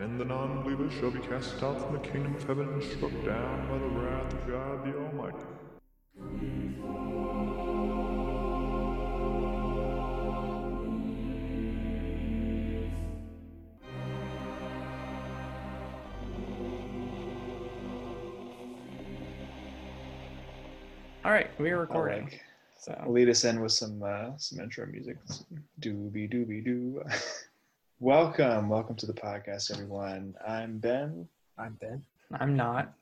and the non believers shall be cast out from the kingdom of heaven and struck down by the wrath of God the Almighty. All right, we are recording. Alright. So Lead us in with some uh, some intro music. Doobie doobie doo. Welcome, welcome to the podcast, everyone. I'm Ben. I'm Ben. I'm not.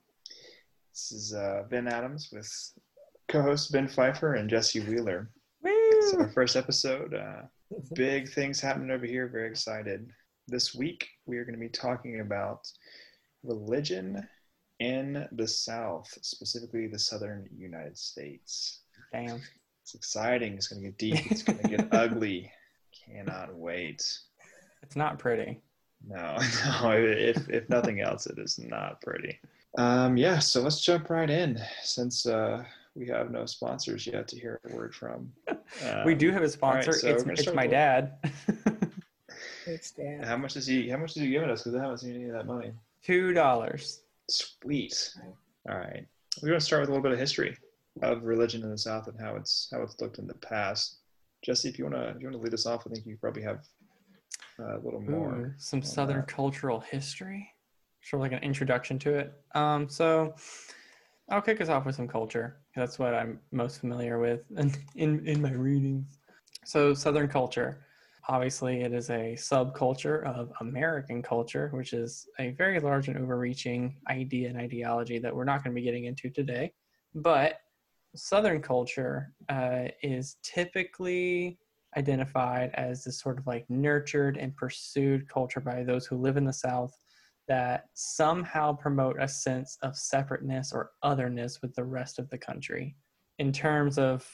This is uh, Ben Adams with co-host Ben Pfeiffer and Jesse Wheeler. Woo! It's our first episode. Uh, big things happening over here. Very excited. This week we are going to be talking about religion in the South, specifically the Southern United States. Damn. It's exciting. It's going to get deep. It's going to get ugly. Cannot wait. It's not pretty. No, no. If if nothing else, it is not pretty. Um, yeah. So let's jump right in, since uh, we have no sponsors yet to hear a word from. we Um, do have a sponsor. so it's it's my dad. It's Dan. How much does he? How much is he giving us? Because I haven't seen any of that money. Two dollars. Sweet. All right. We're going to start with a little bit of history of religion in the South and how it's how it's looked in the past. Jesse, if you want to if you want to lead us off, I think you probably have a little more. Ooh, some Southern that. cultural history. Sort of like an introduction to it. Um, so I'll kick us off with some culture. That's what I'm most familiar with in, in, in my readings. So Southern culture. Obviously, it is a subculture of American culture, which is a very large and overreaching idea and ideology that we're not going to be getting into today. But Southern culture uh, is typically identified as this sort of like nurtured and pursued culture by those who live in the South that somehow promote a sense of separateness or otherness with the rest of the country. In terms of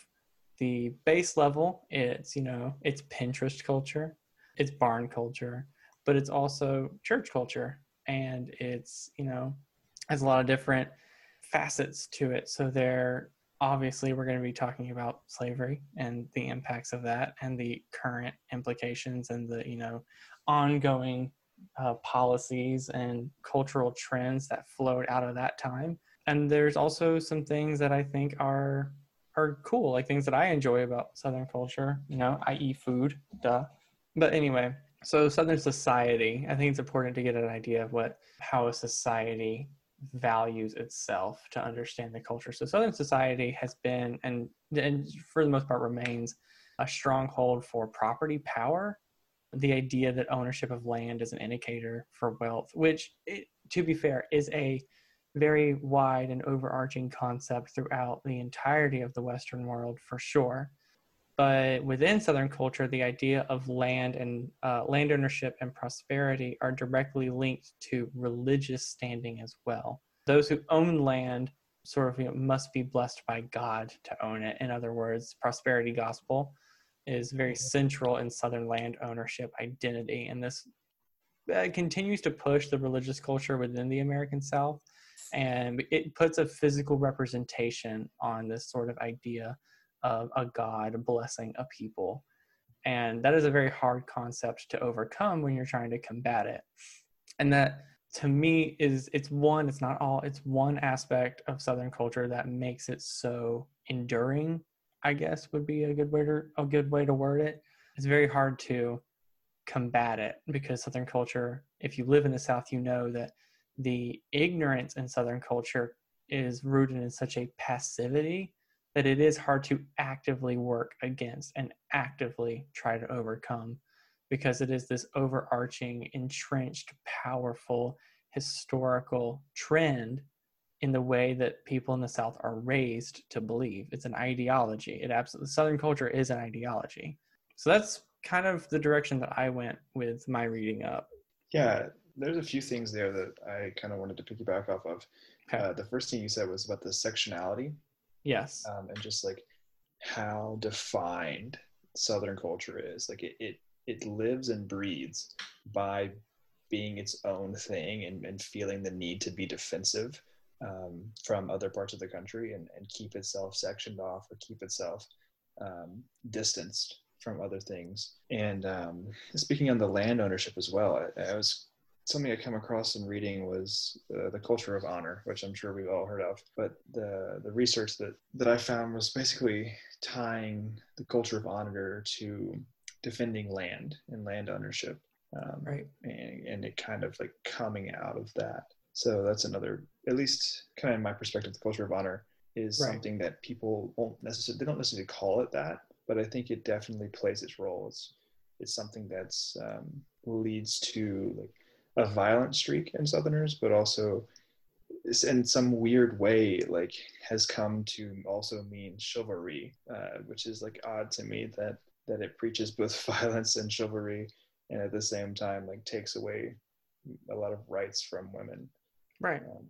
the base level, it's, you know, it's Pinterest culture, it's barn culture, but it's also church culture. And it's, you know, has a lot of different facets to it. So there obviously we're going to be talking about slavery and the impacts of that and the current implications and the you know ongoing uh, policies and cultural trends that flowed out of that time. And there's also some things that i think are are cool like things that i enjoy about southern culture you know i.e food duh. But anyway so southern society i think it's important to get an idea of what how a society values itself to understand the culture. So Southern society has been and and for the most part remains a stronghold for property power. The idea that ownership of land is an indicator for wealth, which it, to be fair is a very wide and overarching concept throughout the entirety of the Western world for sure. But within Southern culture, the idea of land and uh, land ownership and prosperity are directly linked to religious standing as well. Those who own land sort of you know, must be blessed by God to own it. In other words, prosperity gospel is very central in Southern land ownership identity, and this uh, continues to push the religious culture within the American South, and it puts a physical representation on this sort of idea of a God blessing a people. And that is a very hard concept to overcome when you're trying to combat it. And that to me is it's one, it's not all, it's one aspect of Southern culture that makes it so enduring, I guess would be a good way to a good way to word it. It's very hard to combat it because Southern culture, if you live in the South, you know that the ignorance in Southern culture is rooted in such a passivity that it is hard to actively work against and actively try to overcome because it is this overarching, entrenched, powerful, historical trend in the way that people in the South are raised to believe. It's an ideology. It absolutely Southern culture is an ideology. So that's kind of the direction that I went with my reading up. Yeah, there's a few things there that I kind of wanted to piggyback off of. Okay. Uh, the first thing you said was about the sectionality Yes. um, and just like how defined Southern culture is. Like it, it, it lives and breathes by being its own thing and, and feeling the need to be defensive um, from other parts of the country and, and keep itself sectioned off or keep itself um, distanced from other things. And um, speaking on the land ownership as well, I, I was something I come across in reading was uh, the culture of honor, which I'm sure we've all heard of. But the the research that that I found was basically tying the culture of honor to defending land and land ownership, um, Right. and, and it kind of like coming out of that. So that's another, at least kind of in my perspective, the culture of honor is Right. something that people won't necessarily they don't necessarily call it that, but I think it definitely plays its role. It's it's something that's um, leads to like a violent streak in Southerners, but also in some weird way like has come to also mean chivalry, uh, which is like odd to me that that it preaches both violence and chivalry, and at the same time like takes away a lot of rights from women. Right. Um,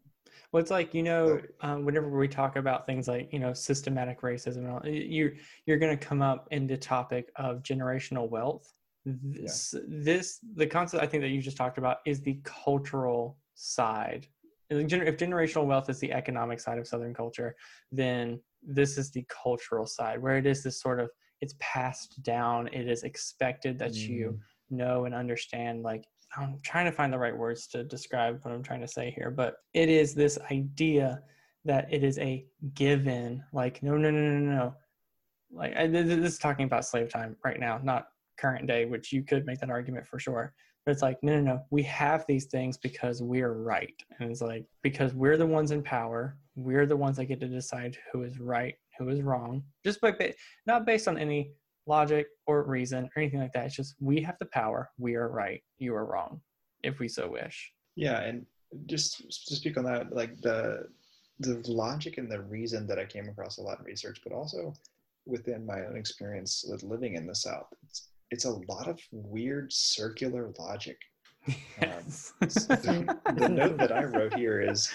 Well, it's like you know, um, whenever we talk about things like you know systematic racism, and all, you're you're going to come up in the topic of generational wealth. This, this the concept I think that you just talked about is the cultural side. And the gener- If generational wealth is the economic side of Southern culture, then this is the cultural side, where it is this sort of it's passed down. It is expected that you mm-hmm. know and understand like i'm trying to find the right words to describe what i'm trying to say here but it is this idea that it is a given like no no no no no like I, this is talking about slave time right now not current day which you could make that argument for sure but it's like no no no we have these things because we're right and it's like because we're the ones in power we're the ones that get to decide who is right who is wrong just by not based on any logic or reason or anything like that. It's just we have the power. We are right. You are wrong, if we so wish. Yeah, and just to speak on that, like the the logic and the reason that I came across a lot in research, but also within my own experience with living in the South, it's it's a lot of weird circular logic. Yes. the, the note that I wrote here is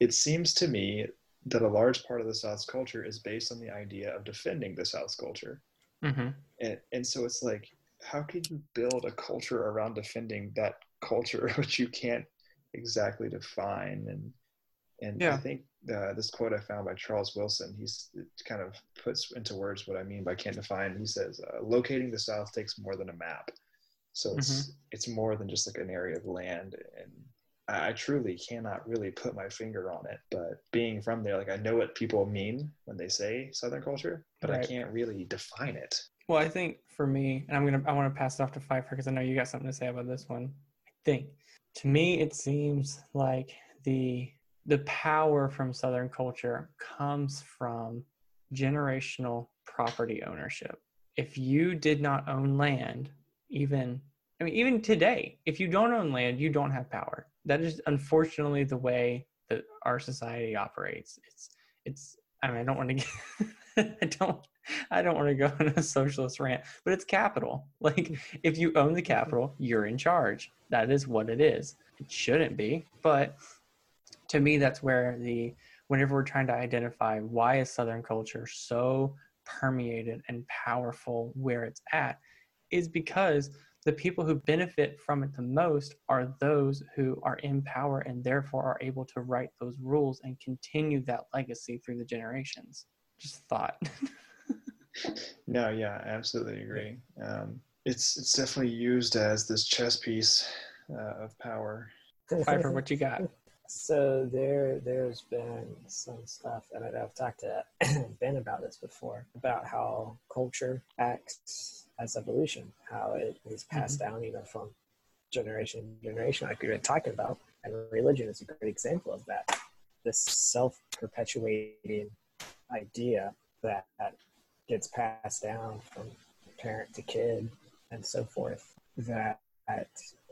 it seems to me that a large part of the South's culture is based on the idea of defending the South's culture. hmm And, and so it's like, how could you build a culture around defending that culture, which you can't exactly define? And and I think uh, this quote I found by Charles Wilson, he's kind of puts into words what I mean by can't define. He says, uh, locating the South takes more than a map. So it's it's more than just like an area of land, and I, I truly cannot really put my finger on it. But being from there, like I know what people mean when they say Southern culture, but I can't really define it. Well, I think for me, and I'm gonna I want to pass it off to Pfeiffer because I know you got something to say about this one. I think to me it seems like the the power from Southern culture comes from generational property ownership. If you did not own land, even I mean even today, if you don't own land, you don't have power. That is unfortunately the way that our society operates. It's it's I mean I don't want to get I don't I don't want to go on a socialist rant, but it's capital. Like if you own the capital, you're in charge. That is what it is. It shouldn't be, but to me that's where the whenever we're trying to identify why is southern culture so permeated and powerful where it's at is because the people who benefit from it the most are those who are in power and therefore are able to write those rules and continue that legacy through the generations. Just thought. No, yeah, I absolutely agree. Um, it's it's definitely used as this chess piece uh, of power. Piper, what you got? So there, there's been some stuff, and I've talked to Ben about this before, about how culture acts as evolution, how it is passed mm-hmm. down, you know, from generation to generation, like we were talking about. And religion is a great example of that. This self-perpetuating idea that gets passed down from parent to kid and so forth. That,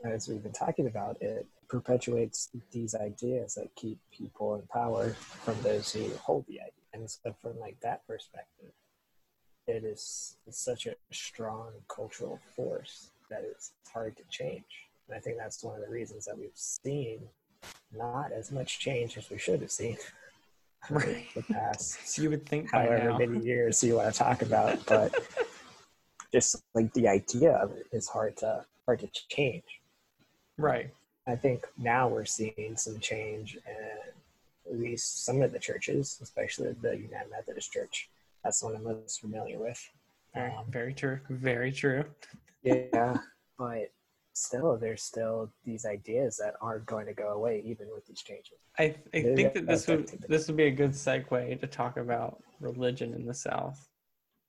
as we've been talking about, it perpetuates these ideas that keep people in power from those who hold the idea. And so, from like that perspective, it is such a strong cultural force that it's hard to change. And I think that's one of the reasons that we've seen not as much change as we should have seen Right. the past So you would think however many years you want to talk about, but just like the idea of it is hard to hard to change. Right. I think now we're seeing some change in at least some of the churches, especially the United Methodist Church. That's the one I'm most familiar with. Very, Um, very true. Very true. yeah, but still there's still these ideas that aren't going to go away even with these changes. I, I think that this would this would be a good segue to talk about religion in the South,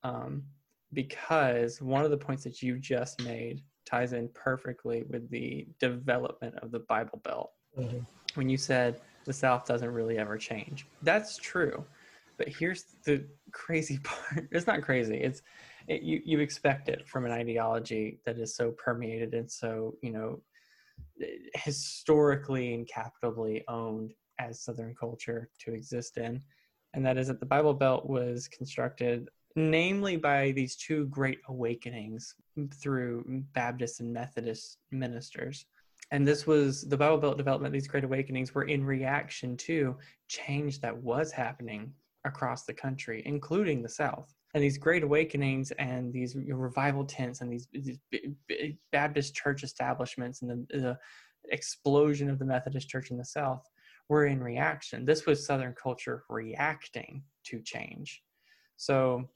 um, because one of the points that you just made ties in perfectly with the development of the Bible Belt. Mhm. When you said the South doesn't really ever change, that's true, but here's the crazy part. It's not crazy. It's it, you you expect it from an ideology that is so permeated and so you know historically and capitally owned as Southern culture to exist in. And that is that the Bible Belt was constructed namely by these two great awakenings through Baptist and Methodist ministers. And this was the Bible Belt development, these great awakenings were in reaction to change that was happening across the country, including the South. And these great awakenings and these revival tents and these, these Baptist church establishments and the, the explosion of the Methodist Church in the South were in reaction. This was Southern culture reacting to change. So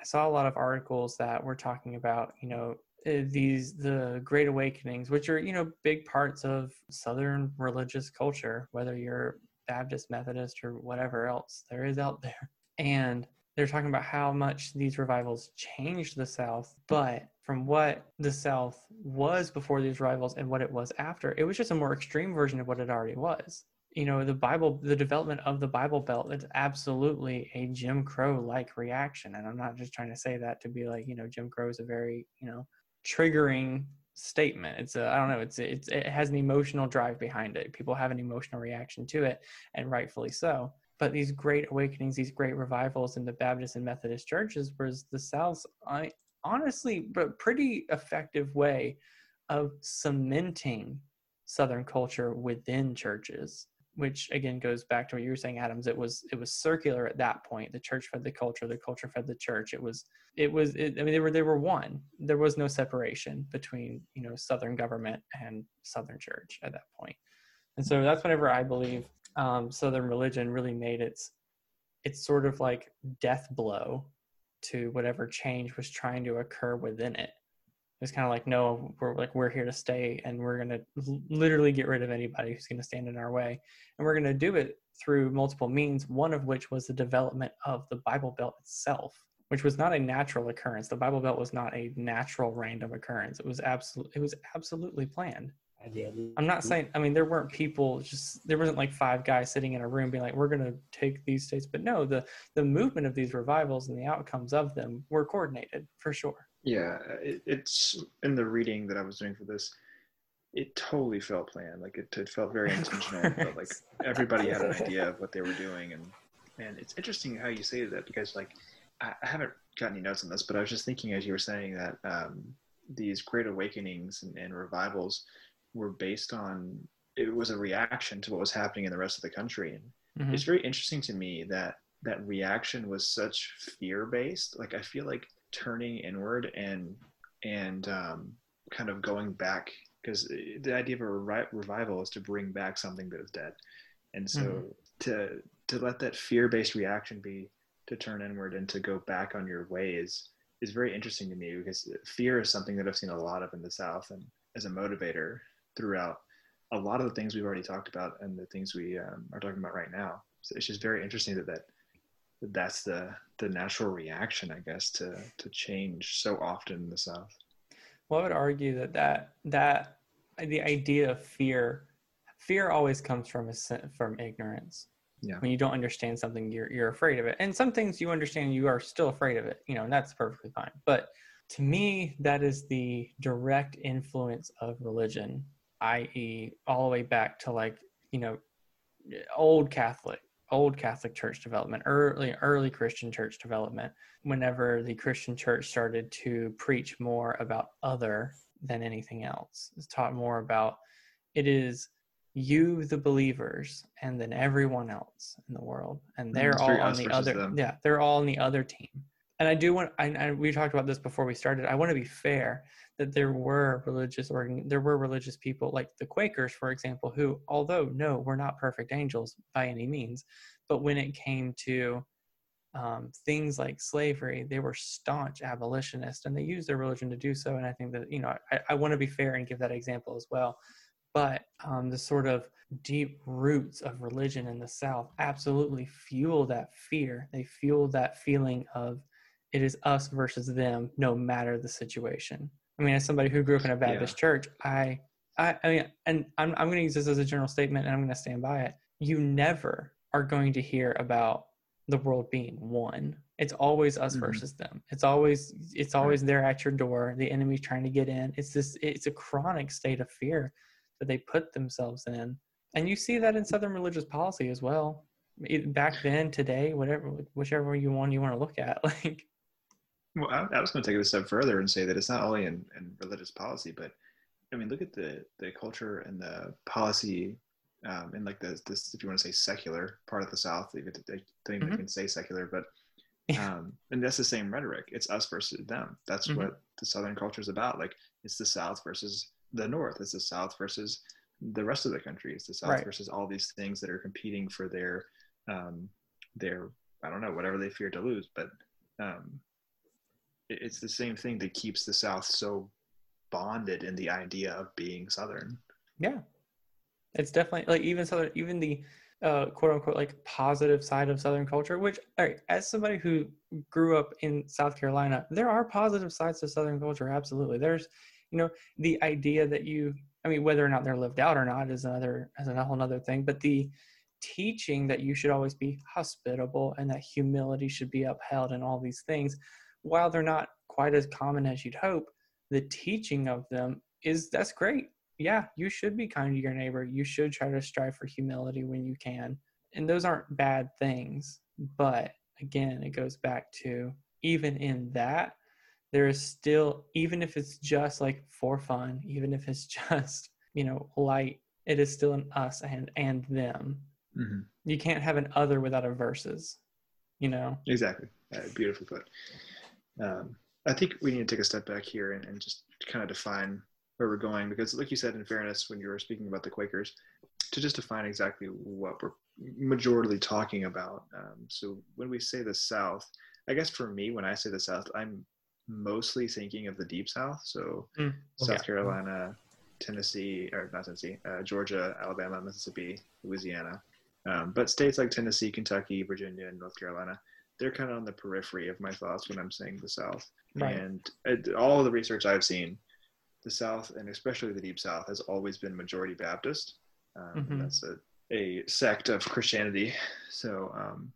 I saw a lot of articles that were talking about, you know, eh, these the Great Awakenings, which are you know big parts of Southern religious culture, whether you're Baptist, Methodist, or whatever else there is out there, and they're talking about how much these revivals changed the South, but from what the South was before these revivals and what it was after, it was just a more extreme version of what it already was. You know, the Bible, the development of the Bible Belt, it's absolutely a Jim Crow like reaction. And I'm not just trying to say that to be like, you know, Jim Crow is a very, you know, triggering statement. It's a, I don't know, it's, it's, it has an emotional drive behind it. People have an emotional reaction to it, and rightfully so but these great awakenings, these great revivals in the Baptist and Methodist churches was the South's honestly, but pretty effective way of cementing Southern culture within churches. Which again goes back to what you were saying, Adams. It was it was circular at that point. The church fed the culture, the culture fed the church. It was it was. It, I mean, they were they were one. There was no separation between you know Southern government and Southern church at that point. And so that's whenever I believe um, Southern religion really made its its sort of like death blow to whatever change was trying to occur within it. It was kind of like, no, we're like we're here to stay, and we're gonna literally get rid of anybody who's gonna stand in our way, and we're gonna do it through multiple means. One of which was the development of the Bible Belt itself, which was not a natural occurrence. The Bible Belt was not a natural random occurrence. It was absolutely it was absolutely planned. I'm not saying. I mean, there weren't people just. There wasn't like five guys sitting in a room being like, "We're going to take these states." But no, the the movement of these revivals and the outcomes of them were coordinated for sure. Yeah, it, it's in the reading that I was doing for this. It totally felt planned. Like it, it felt very intentional. Felt like everybody had an idea of what they were doing, and and it's interesting how you say that because like I, I haven't got any notes on this, but I was just thinking as you were saying that um, these great awakenings and, and revivals were based on it was a reaction to what was happening in the rest of the country, and Mhm. it's very interesting to me that that reaction was such fear based like i feel like turning inward and and um, kind of going back because the idea of a revi- revival is to bring back something that is dead and so Mhm. to to let that fear based reaction be to turn inward and to go back on your ways is very interesting to me because fear is something that i've seen a lot of in the south and as a motivator throughout a lot of the things we've already talked about and the things we um, are talking about right now. So it's just very interesting that that that's the the natural reaction, I guess, to to change so often in the South. Well, I would argue that that that the idea of fear, fear always comes from a from ignorance. Yeah. When you don't understand something, you're you're afraid of it, and some things you understand, you are still afraid of it. You know, and that's perfectly fine. But to me, that is the direct influence of religion, i.e., all the way back to like you know, old Catholic, old Catholic church development, early early Christian church development. Whenever the Christian church started to preach more about other than anything else, it's taught more about it is you the believers and then everyone else in the world and they're all on the other them. yeah they're all on the other team and i do want I, I we talked about this before we started i want to be fair that there were religious organ there were religious people like the quakers for example who although no we're not perfect angels by any means but when it came to um, things like slavery, they were staunch abolitionists and they used their religion to do so. And I think that, you know, I, I want to be fair and give that example as well. But um, the sort of deep roots of religion in the South absolutely fuel that fear. They fuel that feeling of it is us versus them, no matter the situation. I mean, as somebody who grew up in a Baptist yeah. church, I, I, I mean, and I'm, I'm going to use this as a general statement and I'm going to stand by it. You never are going to hear about the world being one. It's always us mm-hmm. versus them. It's always it's always there at your door. The enemy's trying to get in. It's this it's a chronic state of fear that they put themselves in. And you see that in Southern religious policy as well. Back then, today, whatever whichever you want you want to look at. Like Well, I, I was gonna take it a step further and say that it's not only in, in religious policy, but I mean look at the the culture and the policy um, in like the this if you want to say secular part of the South. They, they don't even mm-hmm. say secular, but um, and that's the same rhetoric. It's us versus them. That's mm-hmm. what the Southern culture is about. Like it's the South versus the North. It's the South versus the rest of the country. It's the South right. versus all these things that are competing for their um, their I don't know whatever they fear to lose. But um, it's the same thing that keeps the South so bonded in the idea of being Southern. Yeah, it's definitely like even southern, even the uh, quote unquote like positive side of Southern culture. Which, all right, as somebody who grew up in South Carolina, there are positive sides to Southern culture. Absolutely, there's you know the idea that you, I mean, whether or not they're lived out or not is another is a whole other thing. But the teaching that you should always be hospitable and that humility should be upheld and all these things, while they're not quite as common as you'd hope, the teaching of them is that's great yeah, you should be kind to your neighbor. You should try to strive for humility when you can. And those aren't bad things. But again, it goes back to even in that, there is still, even if it's just like for fun, even if it's just, you know, light, it is still an us and and them. Mm-hmm. You can't have an other without a versus, you know? Exactly. Uh, beautifully put. Um, I think we need to take a step back here and, and just kind of define where we're going because like you said in fairness when you were speaking about the quakers to just define exactly what we're majorly talking about. Um, so when we say the south i guess for me when i say the south i'm mostly thinking of the deep south. So mm, okay. south carolina tennessee or not tennessee uh, georgia alabama mississippi louisiana. Um, but states like tennessee kentucky virginia and north carolina they're kind of on the periphery of my thoughts when i'm saying the south right. and uh, all the research i've seen the South and especially the Deep South has always been majority Baptist. Um, mm-hmm. That's a, a sect of Christianity. So um,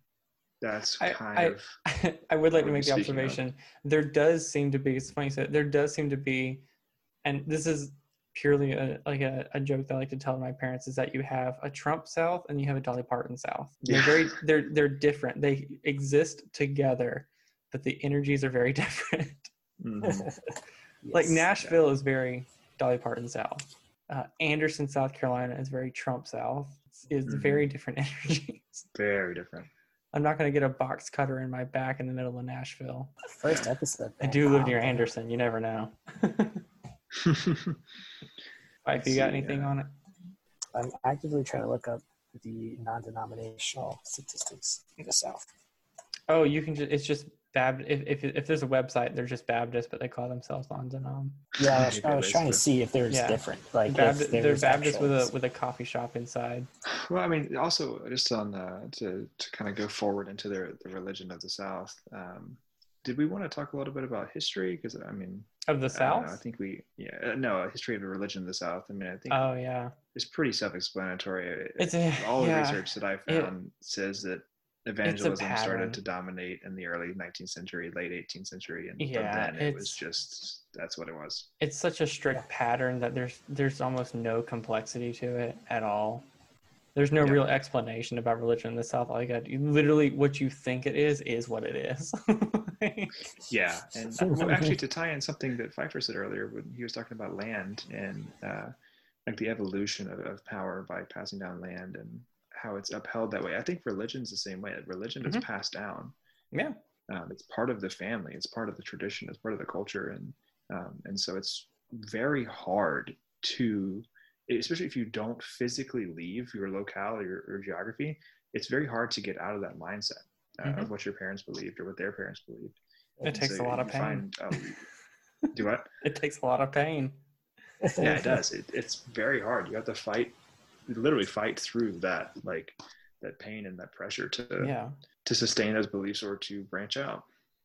that's kind I, of. I, I would like to make the observation. Of. There does seem to be. It's funny you said. There does seem to be, and this is purely a, like a, a joke that I like to tell my parents is that you have a Trump South and you have a Dolly Parton South. They're very they're they're different. They exist together, but the energies are very different. Mm-hmm. like Nashville is very Dolly Parton South. Uh, Anderson, South Carolina is very Trump South. It's, it's mm-hmm. very different energies. Very different. I'm not going to get a box cutter in my back in the middle of Nashville. First episode. I do live near Anderson. You never know. If you got anything on it? I'm actively trying to look up the non-denominational statistics in the South. Oh, you can just—it's just Baptist. If, if if there's a website, they're just Baptist, but they call themselves non-denom. Yeah, I was, I was trying to see if there's yeah. different. Like Baptist, they're Baptist with a with a coffee shop inside. Well, I mean, also just on uh, to to kind of go forward into their the religion of the South. Um, did we want to talk a little bit about history? Because I mean, of the South, I, I think we yeah uh, no a history of the religion of the South. I mean, I think oh yeah, it's pretty self-explanatory. It's a, all yeah, the research that I found it, says that evangelism started to dominate in the early 19th century, late 18th century, and yeah, then it was just that's what it was. It's such a strict pattern that there's there's almost no complexity to it at all. There's no yeah. real explanation about religion in the South. All you got, you, literally, what you think it is is what it is. yeah, and well, actually, to tie in something that Pfeiffer said earlier when he was talking about land and uh, like the evolution of, of power by passing down land and how it's upheld that way. I think religion's the same way. Religion mm-hmm. is passed down. Yeah. Um, it's part of the family. It's part of the tradition. It's part of the culture, and um, and so it's very hard to, especially if you don't physically leave your locale or your, or geography. It's very hard to get out of that mindset. uh, Mhm. of what your parents believed or what their parents believed. It And takes so a lot of pain. find, oh, do what? It takes a lot of pain. Yeah, it does. It, it's very hard. You have to fight, literally fight through that, like that pain and that pressure to Yeah. to sustain those beliefs or to branch out.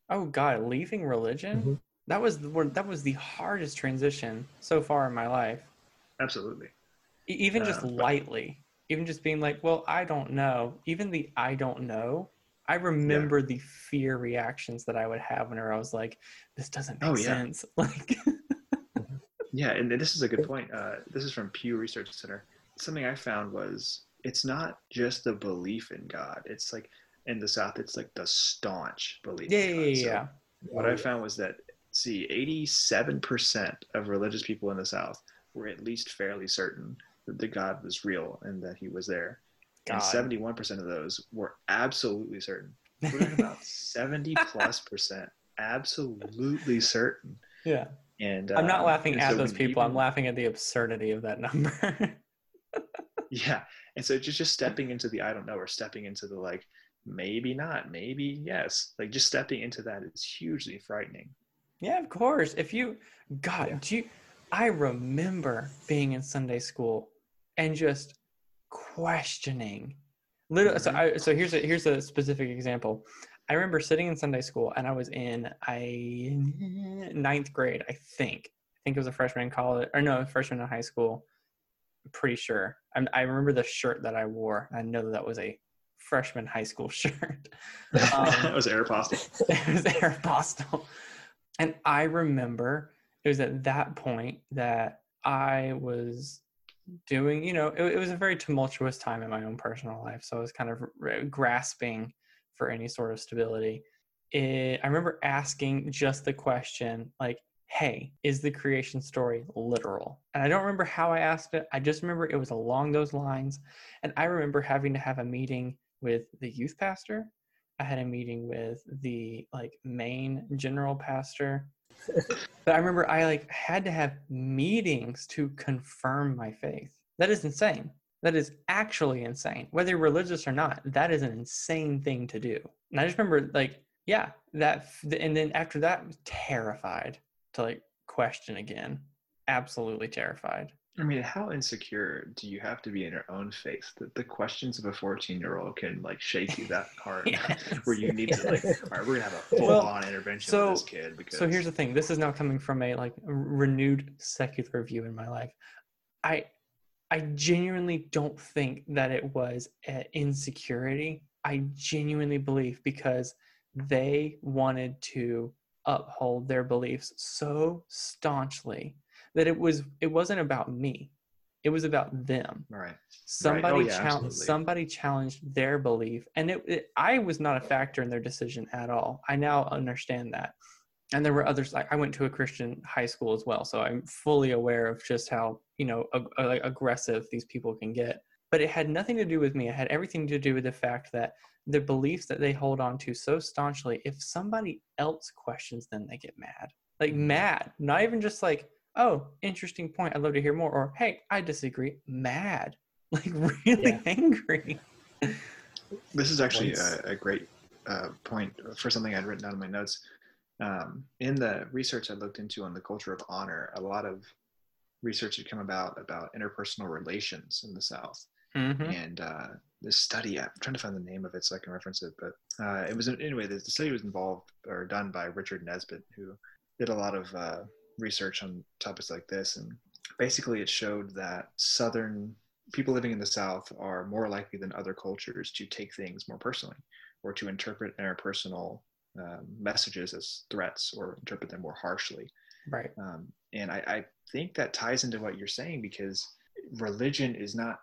Oh God, leaving religion. Mhm. That was the word. That was the hardest transition so far in my life. Absolutely. Even just Uh, but- lightly even just being like well i don't know even the i don't know i remember the fear reactions that i would have whenever i was like this doesn't make Oh, yeah. sense like Yeah, and this is a good point. Uh, this is from Pew Research Center. Something I found was it's not just the belief in God. It's like in the South, it's like the staunch belief. yeah in yeah yeah, So yeah. What I found was that see, eighty-seven percent of religious people in the South were at least fairly certain that the God was real and that He was there, and seventy-one percent of those were absolutely certain. We're talking about seventy plus percent absolutely certain. yeah And i'm not um, laughing at so those people i'm laughing at the absurdity of that number Yeah. And so just just stepping into the I don't know or stepping into the like maybe not, maybe yes. Like just stepping into that is hugely frightening. Yeah, of course. If you, God, Yeah. do you, I remember being in Sunday school and just questioning. Literally, so, Mhm. I, so here's a here's a specific example. I remember sitting in Sunday school and I was in I ninth grade, I think. I think it was a freshman in college, or no, a freshman in high school. I'm pretty sure. I'm, I remember the shirt that I wore. I know that that was a freshman high school shirt. Um, that was Aeropostale. it was Aeropostale. And I remember it was at that point that I was doing, you know, it, it was a very tumultuous time in my own personal life. So I was kind of grasping for any sort of stability. It, I remember asking just the question, like, hey, is the creation story literal? And I don't remember how I asked it. I just remember it was along those lines. And I remember having to have a meeting with the youth pastor I had a meeting with the like main general pastor. but I remember I like had to have meetings to confirm my faith. That is insane. That is actually insane. Whether you're religious or not, that is an insane thing to do. And I just remember like, yeah, that and then after that I was terrified to like question again. Absolutely terrified. I mean, how insecure do you have to be in your own face that the questions of a 14 year old can like shake you that hard where you need to like, all right, we're gonna have a full Well, on intervention so- with this kid because So here's the thing. This is now coming from a like renewed secular view in my life. I I genuinely don't think that it was an insecurity. I genuinely believe because they wanted to uphold their beliefs so staunchly that it was it wasn't about me. It was about them. Right. somebody Oh, yeah, challenged somebody challenged their belief and it, it i was not a factor in their decision at all. I now understand that. And there were others like i went to a christian high school as well so i'm fully aware of just how you know ag- uh, like, aggressive these people can get. But it had nothing to do with me. It had everything to do with the fact that the beliefs that they hold on to so staunchly if somebody else questions them they get mad. Like Mhm. mad. Not even just like oh interesting point i'd love to hear more or hey i disagree mad like really Yeah. angry This is actually a, a great uh, point for something I'd written down in my notes. Um, in the research I looked into on the culture of honor, a lot of research had come about about interpersonal relations in the South. hmm And uh, this study, I'm trying to find the name of it so I can reference it, but uh, it was anyway. The, the study was involved or done by Richard Nisbett, who did a lot of uh, research on topics like this, and basically it showed that Southern people living in the South are more likely than other cultures to take things more personally, or to interpret interpersonal um, messages as threats, or interpret them more harshly. right Um, and I, I think that ties into what you're saying because religion is not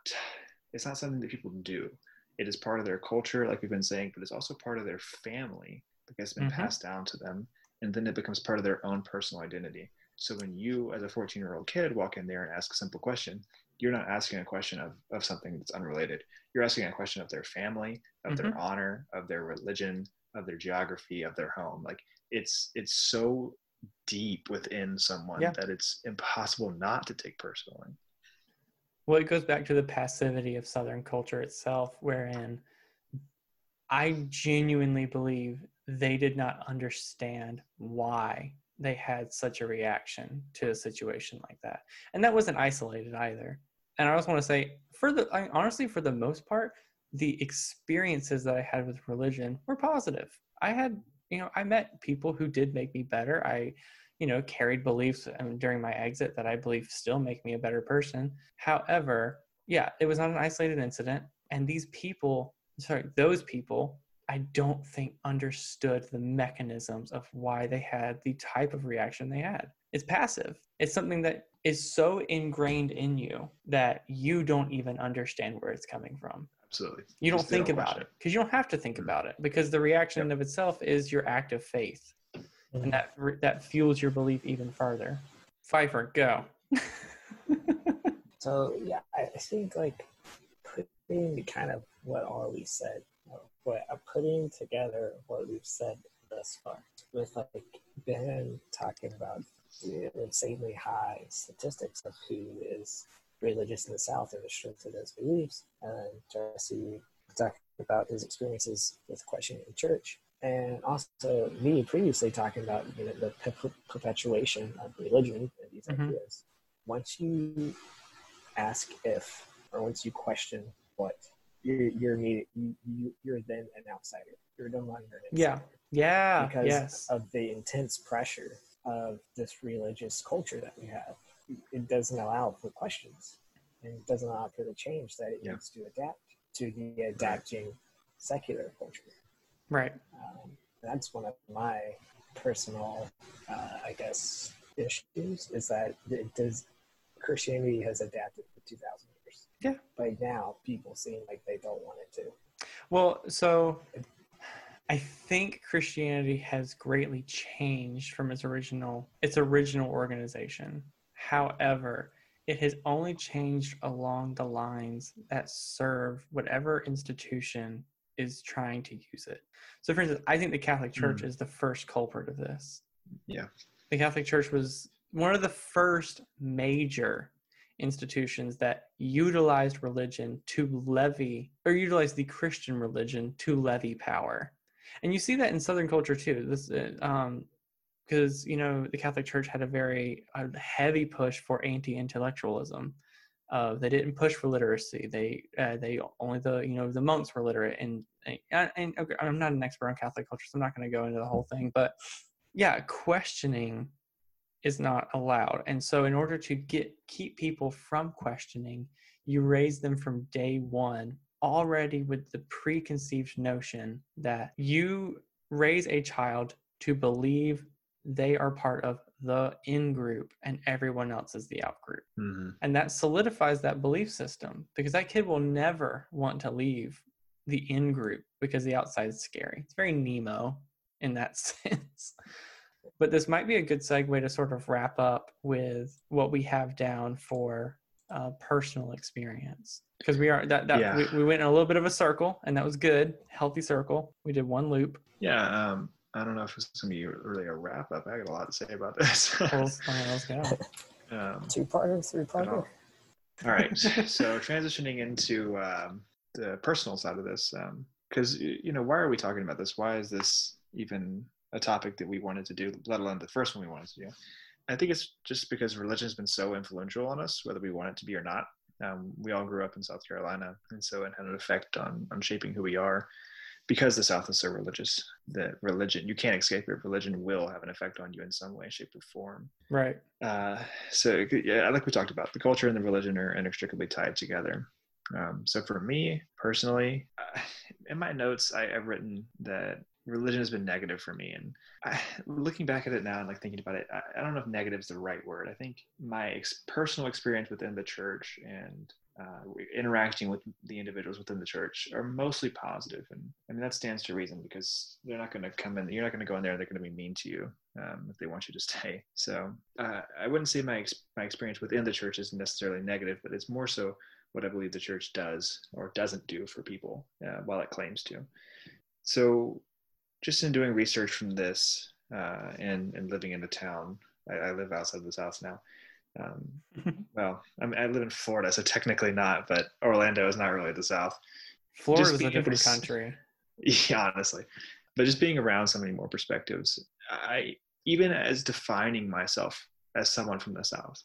it's not something that people do. It is part of their culture, like we've been saying, but it's also part of their family because it's been Mhm. passed down to them, and then it becomes part of their own personal identity. So when you, as a 14 year old kid, walk in there and ask a simple question, you're not asking a question of, of something that's unrelated. You're asking a question of their family, of their mm-hmm. honor, of their religion, of their geography, of their home. Like it's it's so deep within someone Yeah. that it's impossible not to take personally. well it goes back to the passivity of southern culture itself wherein I genuinely believe they did not understand why they had such a reaction to a situation like that. And that wasn't isolated either. And I also want to say, for the I, honestly, for the most part, the experiences that I had with religion were positive. I had, you know, I met people who did make me better. I, you know, carried beliefs um, during my exit that I believe still make me a better person. However, yeah, it was not an isolated incident. And these people, sorry, those people I don't think understood the mechanisms of why they had the type of reaction they had. It's passive. It's something that is so ingrained in you that you don't even understand where it's coming from. Absolutely. You don't Just they think about it because you don't have to think about it because the reaction in of itself is your act of faith, Mhm. and that that fuels your belief even further. Pfeiffer, go. So yeah, I I think like putting kind of what all we said, what uh, putting together what we've said thus far, with like Ben talking about the insanely high statistics of who is religious in the South and the strength of those beliefs, and Jesse talking about his experiences with questioning the church, and also me previously talking about you know the per- perpetuation of religion and these Mhm. ideas. Once you ask if, or once you question what, you're you're immediate, you, you you're then an outsider. You're no longer an Yeah. insider Yeah. because yes. of the intense pressure of this religious culture that we have. It doesn't allow for questions, and it doesn't allow for the change that it Yeah. needs to adapt to the adapting secular culture. Right. Um, that's one of my personal, uh, I guess, issues is that it does Christianity has adapted for two thousand. Yeah. But now people seem like they don't want it to. Well, so I think Christianity has greatly changed from its original its original organization. However, it has only changed along the lines that serve whatever institution is trying to use it. So for instance, I think the Catholic hmm. Church is the first culprit of this. Yeah. The Catholic Church was one of the first major institutions that utilized religion to levy or utilized the Christian religion to levy power. And you see that in Southern culture too. This, uh, um, because you know the Catholic Church had a very a heavy push for anti-intellectualism. Uh, they didn't push for literacy. They uh, they only the you know the monks were literate. And and, and okay, I'm not an expert on Catholic culture, so I'm not going to go into the whole thing. But yeah, questioning is not allowed. And so in order to get keep people from questioning, you raise them from day one already with the preconceived notion that you raise a child to believe they are part of the in group and everyone else is the out group. Mhm. And that solidifies that belief system because that kid will never want to leave the in group because the outside is scary. It's very Nemo in that sense. But this might be a good segue to sort of wrap up with what we have down for uh, personal experience because we are that, that Yeah. we, we went in a little bit of a circle and that was good healthy circle we did one loop Yeah. Um, I don't know if it's gonna be really a wrap up. I got a lot to say about this. Well, let's, go um, Two parter, three all. parter. all right. So transitioning into um, the personal side of this, because you know, why are we talking about this? Why is this even a topic that we wanted to do, let alone the first one we wanted to do? I think it's just because religion has been so influential on us, whether we want it to be or not. Um, we all grew up in South Carolina, and so it had an effect on on shaping who we are. Because the South is so religious, that religion you can't escape it. Religion will have an effect on you in some way, shape, or form. right Uh, so yeah, like we talked about, the culture and the religion are inextricably tied together. Um, so for me personally, uh, in my notes, I, I've written that religion has been negative for me, and I, looking back at it now and like thinking about it, I, I don't know if negative is the right word. I think my ex- personal experience within the church and uh, interacting with the individuals within the church are mostly positive, and I mean that stands to reason because they're not going to come in. You're not going to go in there. and They're going to be mean to you um, if they want you to stay. So uh, I wouldn't say my ex- my experience within the church is necessarily negative, but it's more so what I believe the church does or doesn't do for people uh, while it claims to. So just in doing research from this uh, and and living in the town, I, I live outside the South now. Um, well, I, mean, I live in Florida, so technically not, but Orlando is not really the South. florida's a being able different to country yeah, honestly. But just being around so many more perspectives, I even as defining myself as someone from the South.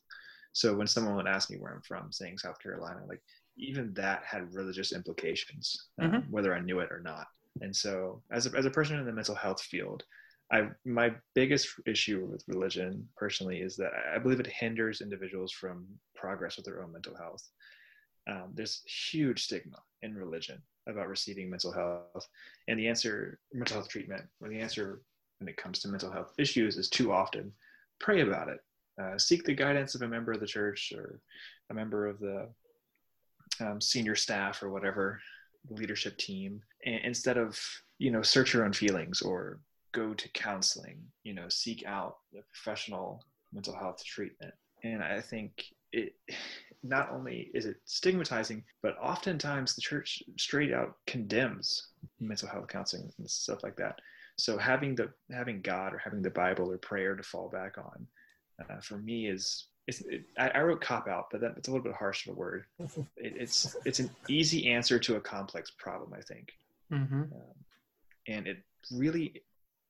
So when someone would ask me where I'm from, saying South Carolina, like even that had religious implications, um, Mhm. whether I knew it or not. And so, as a, as a person in the mental health field, I my biggest issue with religion personally is that I believe it hinders individuals from progress with their own mental health. Um, there's huge stigma in religion about receiving mental health, and the answer, mental health treatment, or the answer when it comes to mental health issues, is too often pray about it, uh, seek the guidance of a member of the church or a member of the um, senior staff or whatever leadership team, instead of you know search your own feelings or go to counseling, you know, seek out the professional mental health treatment. And I think it not only is it stigmatizing, but oftentimes the church straight out condemns mental health counseling and stuff like that. So having the having God or having the Bible or prayer to fall back on, uh, for me is it, I, I wrote cop out, but that, it's a little bit harsh of a word. It, it's it's an easy answer to a complex problem, I think Mm-hmm. and it really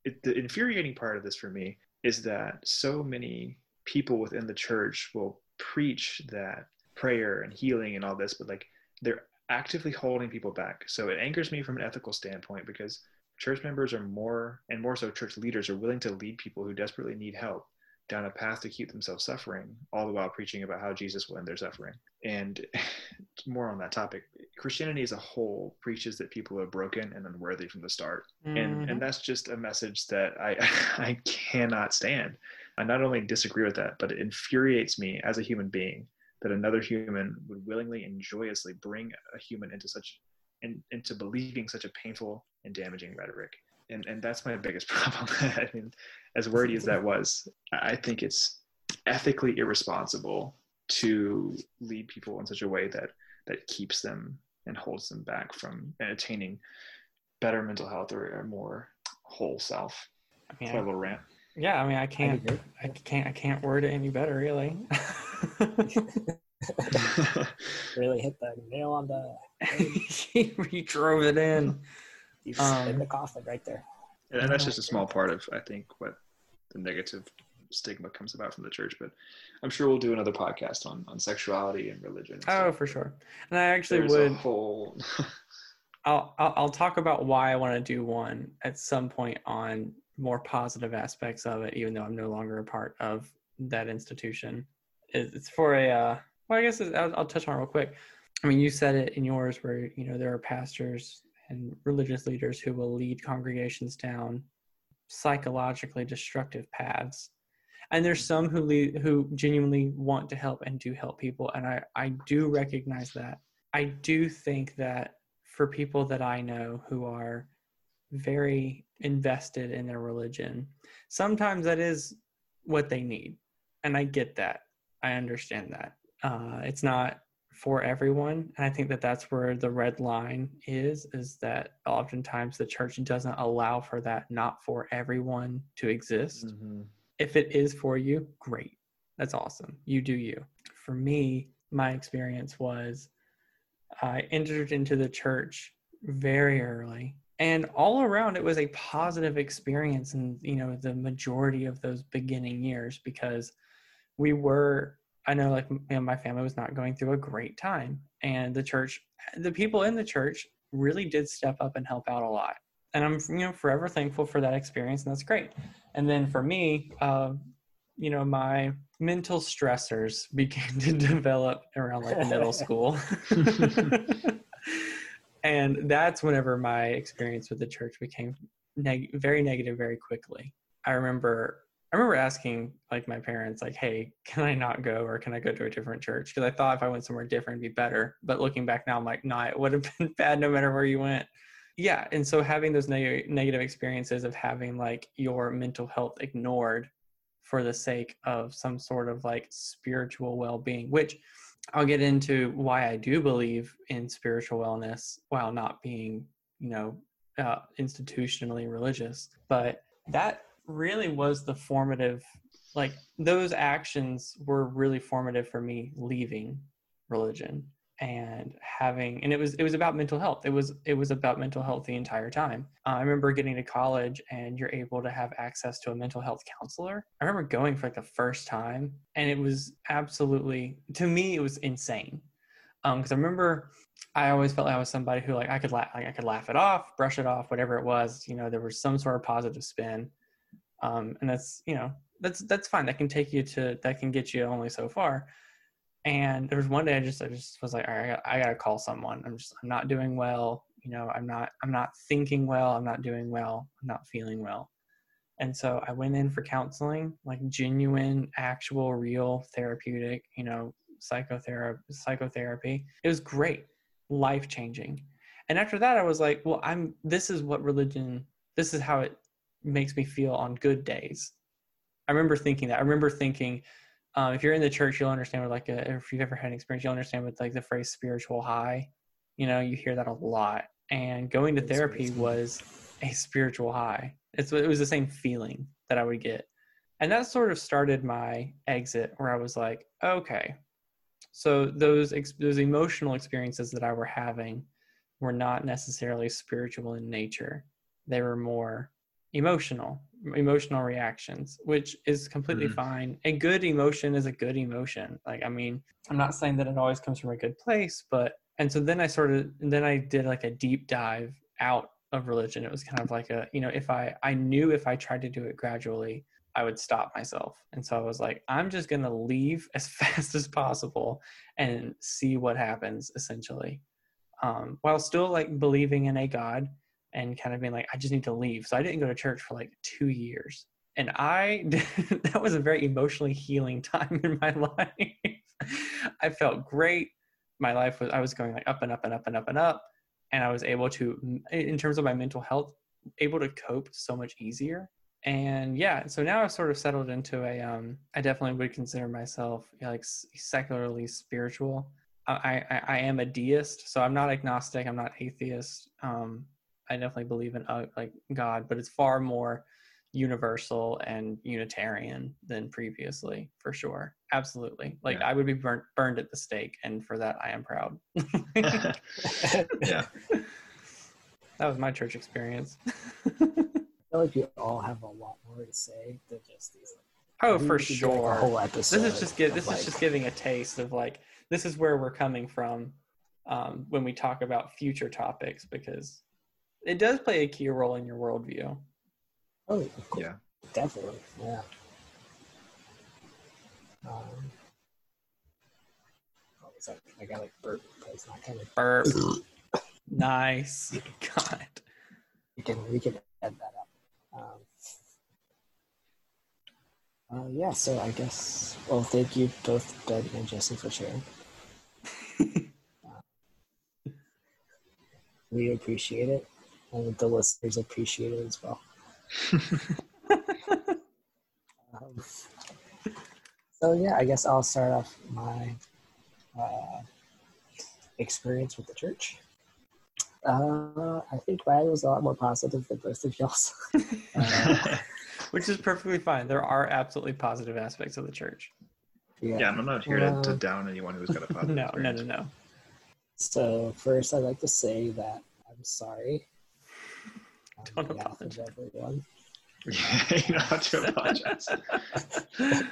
it, the infuriating part of this for me is that so many people within the church will preach that prayer and healing and all this but like they're actively holding people back so it angers me from an ethical standpoint because church members are more and more so church leaders are willing to lead people who desperately need help down a path to keep themselves suffering all the while preaching about how jesus will end their suffering and more on that topic christianity as a whole preaches that people are broken and unworthy from the start and Mm-hmm. and that's just a message that I I cannot stand. I not only disagree with that, but it infuriates me as a human being that another human would willingly and joyously bring a human into such in, into believing such a painful and damaging rhetoric. And and that's my biggest problem. I mean, as wordy as that was, I think it's ethically irresponsible to lead people in such a way that that keeps them and holds them back from attaining better mental health or a more whole self. I mean, my I- little rant. yeah, I mean, I I can't, agree. I can't, I can't word it any better, really. Really hit the nail on the. he drove it in. You Um, in the coffin right there. And that's just a small part of, I think, what the negative stigma comes about from the church. But I'm sure we'll do another podcast on, on sexuality and religion. and Oh, for sure. And I actually There's would. a whole. I'll, I'll I'll talk about why I want to do one at some point on more positive aspects of it, even though I'm no longer a part of that institution. It- It's for a uh, well, I guess it's, I'll, I'll touch on it real quick. I mean, you said it in yours where you know there are pastors and religious leaders who will lead congregations down psychologically destructive paths, and there's some who lead, who genuinely want to help and do help people, and I I do recognize that. I do think that for people that I know who are very invested in their religion, sometimes that is what they need. And I get that. I understand that. Uh, it's not for everyone. And I think that that's where the red line is, is that oftentimes the church doesn't allow for that not for everyone to exist Mhm. if it is for you, great. That's awesome. You do you. For me, my experience was I entered into the church very early and all around it was a positive experience in you know the majority of those beginning years because we were I know like you know, my family was not going through a great time and the church the people in the church really did step up and help out a lot and I'm you know forever thankful for that experience and that's great and then for me, uh, you know, my mental stressors began to develop around like middle school. and that's whenever my experience with the church became neg- very negative very quickly. I remember I remember asking like my parents like, "Hey, can I not go or can I go to a different church?" Because I thought if I went somewhere different it'd be better. But looking back now, I'm like, "No, it would have been bad no matter where you went." yeah and so having those neg- negative experiences of having like your mental health ignored for the sake of some sort of like spiritual well-being which i'll get into why i do believe in spiritual wellness while not being you know uh, institutionally religious but that really was the formative like those actions were really formative for me leaving religion and having and it was it was about mental health. It was it was about mental health the entire time. Uh, i remember getting to college and you're able to have access to a mental health counselor. I remember going for like the first time and it was absolutely to me it was insane. Um because i remember i always felt like i was somebody who like i could laugh like i could laugh it off brush it off whatever it was you know there was some sort of positive spin um and that's you know that's that's fine that can take you to that can get you only so far and there was one day I just I just was like, all right, I, gotta, I gotta call someone. I'm just I'm not doing well. You know, I'm not I'm not thinking well. I'm not doing well. I'm not feeling well. And so I went in for counseling, like genuine, actual, real therapeutic, you know, psychotherapy. Psychotherapy. It was great, life changing. And after that, I was like, well, I'm. This is what religion. This is how it makes me feel on good days. I remember thinking that. I remember thinking, um, if you're in the church, you'll understand what like a, if you've ever had an experience, you'll understand with like the phrase spiritual high. You know, you hear that a lot. And going to therapy was a spiritual high. It's it was the same feeling that I would get, and that sort of started my exit where I was like, okay, so those ex- those emotional experiences that I were having were not necessarily spiritual in nature. They were more emotional emotional reactions which is completely mm. fine. A good emotion is a good emotion. Like i mean i'm not saying that it always comes from a good place but and so then i sort of then i did like a deep dive out of religion. It was kind of like a you know if i i knew if i tried to do it gradually i would stop myself. And so i was like i'm just going to leave as fast as possible and see what happens essentially. Um, while still like believing in a god and kind of being like, I just need to leave. So I didn't go to church for like two years. And I, that was a very emotionally healing time in my life. I felt great. My life was, I was going like up and up and up and up and up. And I was able to, in terms of my mental health, able to cope so much easier. And yeah, so now I've sort of settled into a, um, I definitely would consider myself like secularly spiritual. I, I, I am a deist, so I'm not agnostic. I'm not atheist. Um, I definitely believe in uh, like God, but it's far more universal and unitarian than previously, for sure. Absolutely. Like yeah. I would be burnt burned at the stake, and for that I am proud. yeah. That was my church experience. I feel like you all have a lot more to say than just these. Like, oh, for sure. Like whole episode. This is just give, this like, is just giving a taste of like this is where we're coming from um, when we talk about future topics because it does play a key role in your worldview. Oh, yeah, definitely, yeah. Um, oh, sorry, I got like burp, but it's not coming. Burp. nice. God. We can we can add that up. Um, uh, yeah, so I guess. Well, thank you both, Ben and Jesse, for sharing. uh, we appreciate it and the listeners appreciate it as well. um, so yeah, I guess I'll start off my uh, experience with the church. Uh, I think mine was a lot more positive than both of y'all's. uh, Which is perfectly fine. There are absolutely positive aspects of the church. Yeah, yeah I'm not here to, to down anyone who's got a positive. no, experience. no, no, no. So first, I'd like to say that I'm sorry don't apologize. Everyone. Yeah, you don't have to apologize.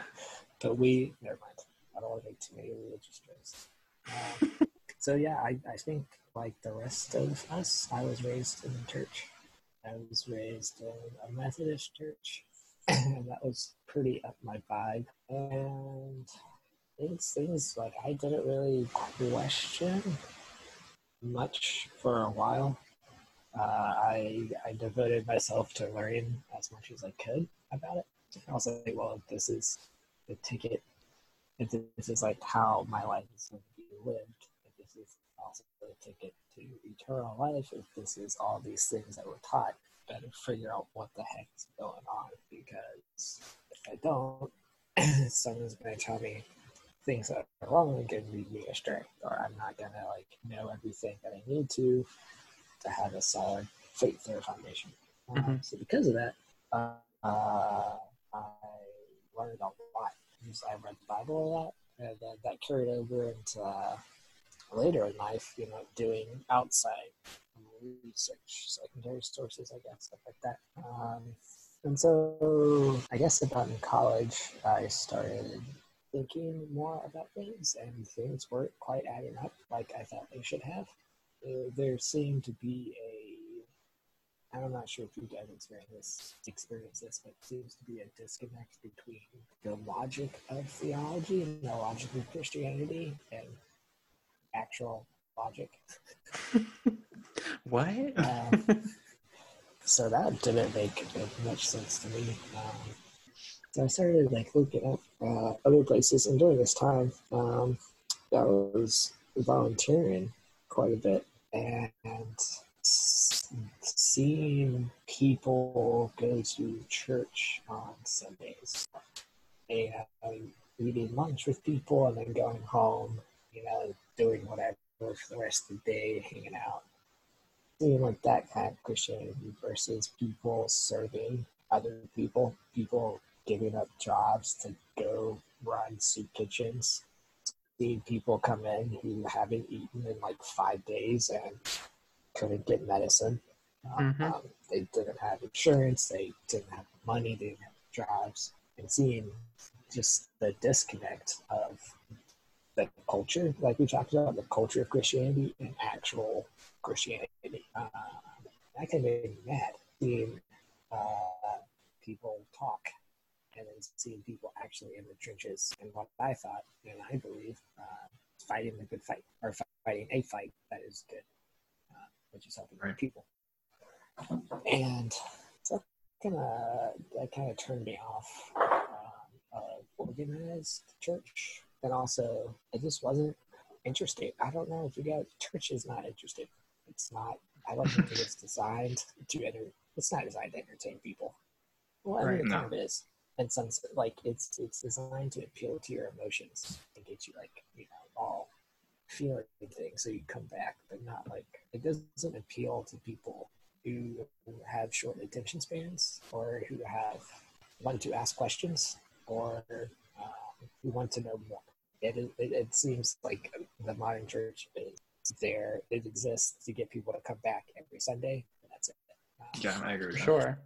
but we, never mind. I don't want to make too many religious jokes. Um, so yeah, I, I think like the rest of us, I was raised in the church. I was raised in a Methodist church, and that was pretty up my vibe. And things, things like I didn't really question much for a while uh, I I devoted myself to learning as much as I could about it. I was like, well, this is the ticket, if this is like how my life is going to be lived, if this is also the ticket to eternal life, if this is all these things that we're taught, better figure out what the heck is going on because if I don't, someone's going to tell me things that are wrong and going to lead me astray, or I'm not going to like know everything that I need to to have a solid faith or foundation. Uh, mm-hmm. so because of that, uh, I learned a lot. I read the Bible a lot, and then that carried over into uh, later in life, you know, doing outside research, secondary sources, I guess, stuff like that. Um, and so I guess about in college, I started thinking more about things, and things weren't quite adding up like I thought they should have. Uh, there seemed to be a I'm not sure if you guys experience this, experience this, but seems to be a disconnect between the logic of theology and the logic of Christianity and actual logic. what? Um, so that didn't make, make much sense to me. Um, so I started like looking up uh, other places, and during this time, um, I was volunteering quite a bit, and seeing people go to church on Sundays and eating lunch with people and then going home, you know, doing whatever for the rest of the day, hanging out. Seeing like that kind of Christianity versus people serving other people, people giving up jobs to go run soup kitchens. Seeing people come in who haven't eaten in like five days and couldn't get medicine. Mm-hmm. Um, they didn't have insurance. They didn't have money. They didn't have jobs. And seeing just the disconnect of the culture, like we talked about, the culture of Christianity and actual Christianity, uh, that of made me mad. Seeing uh, people talk and then seeing people actually in the trenches and what I thought and I believe uh, fighting the good fight or fighting a fight that is good which is helping right. people. And so kind of that kind of turned me off um, of organized church, and also I just wasn't interested. I don't know if you got church is not interested. It's not. I don't think it's designed to enter. It's not designed to entertain people. Well, I mean, right, it no. kind of is. In some like it's it's designed to appeal to your emotions and get you like you know all feeling things. So you come back but not like it doesn't appeal to people who have short attention spans or who have want to ask questions or um, who want to know more. It, it, it seems like the modern church is there. It exists to get people to come back every sunday. And that's it. Um, yeah i agree sure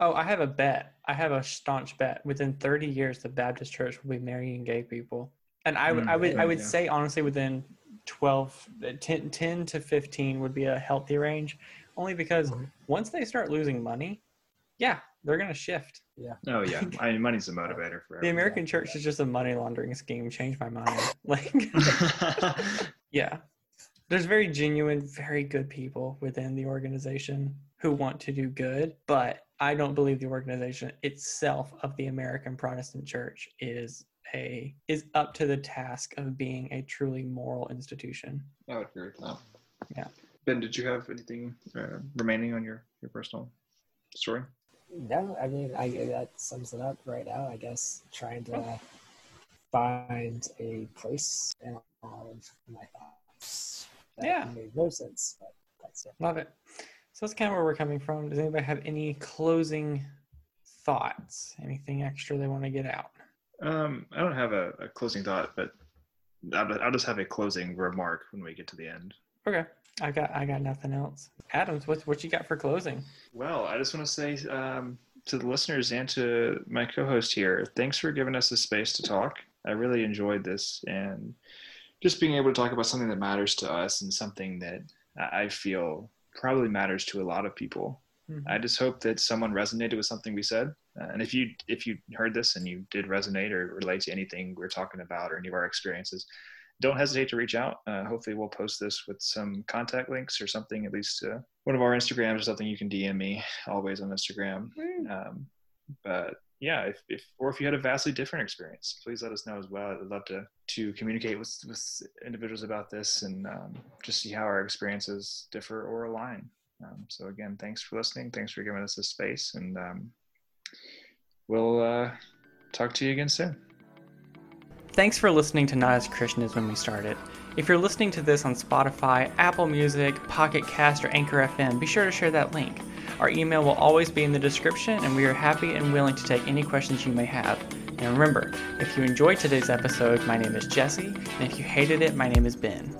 Oh, I have a bet. I have a staunch bet. Within 30 years, the Baptist Church will be marrying gay people. And I, mm, I would I would yeah. say honestly within 12 10, 10, to 15 would be a healthy range only because mm-hmm. once they start losing money yeah they're going to shift. Yeah. Oh yeah. I mean, money's a motivator for the american church is just a money laundering scheme. Change my mind. Like yeah. There's very genuine very good people within the organization who want to do good but i don't believe the organization itself of the american protestant church is a is up to the task of being a truly moral institution. I would agree with that. Yeah. Ben, did you have anything uh, remaining on your your personal story? No, I mean, I that sums it up right now. I guess trying to find a place in all of my thoughts. That yeah, made no sense, but that's it. Love it. So that's kind of where we're coming from. Does anybody have any closing thoughts? Anything extra they want to get out? Um, I don't have a, a closing thought, but I'll, I'll, just have a closing remark when we get to the end. Okay, I got I got nothing else. Adams, what what you got for closing? Well, I just want to say um, to the listeners and to my co-host here, thanks for giving us the space to talk. I really enjoyed this and just being able to talk about something that matters to us and something that I feel probably matters to a lot of people. Mm-hmm. I just hope that someone resonated with something we said. Uh, and if you if you heard this and you did resonate or relate to anything we're talking about or any of our experiences, don't hesitate to reach out. Uh, hopefully, we'll post this with some contact links or something, at least uh, one of our Instagrams or something. You can DM me always on Instagram. Mm. Um, but yeah, if, if or if you had a vastly different experience, please let us know as well. I'd love to to communicate with with individuals about this and um, just see how our experiences differ or align. Um, so again, thanks for listening. Thanks for giving us this space, and um, we'll uh, talk to you again soon. Thanks for listening to Not as Christian as When We Started. If you're listening to this on Spotify, Apple Music, Pocket Cast, or Anchor FM, be sure to share that link. Our email will always be in the description, and we are happy and willing to take any questions you may have. And remember, if you enjoyed today's episode, my name is Jesse, and if you hated it, my name is Ben.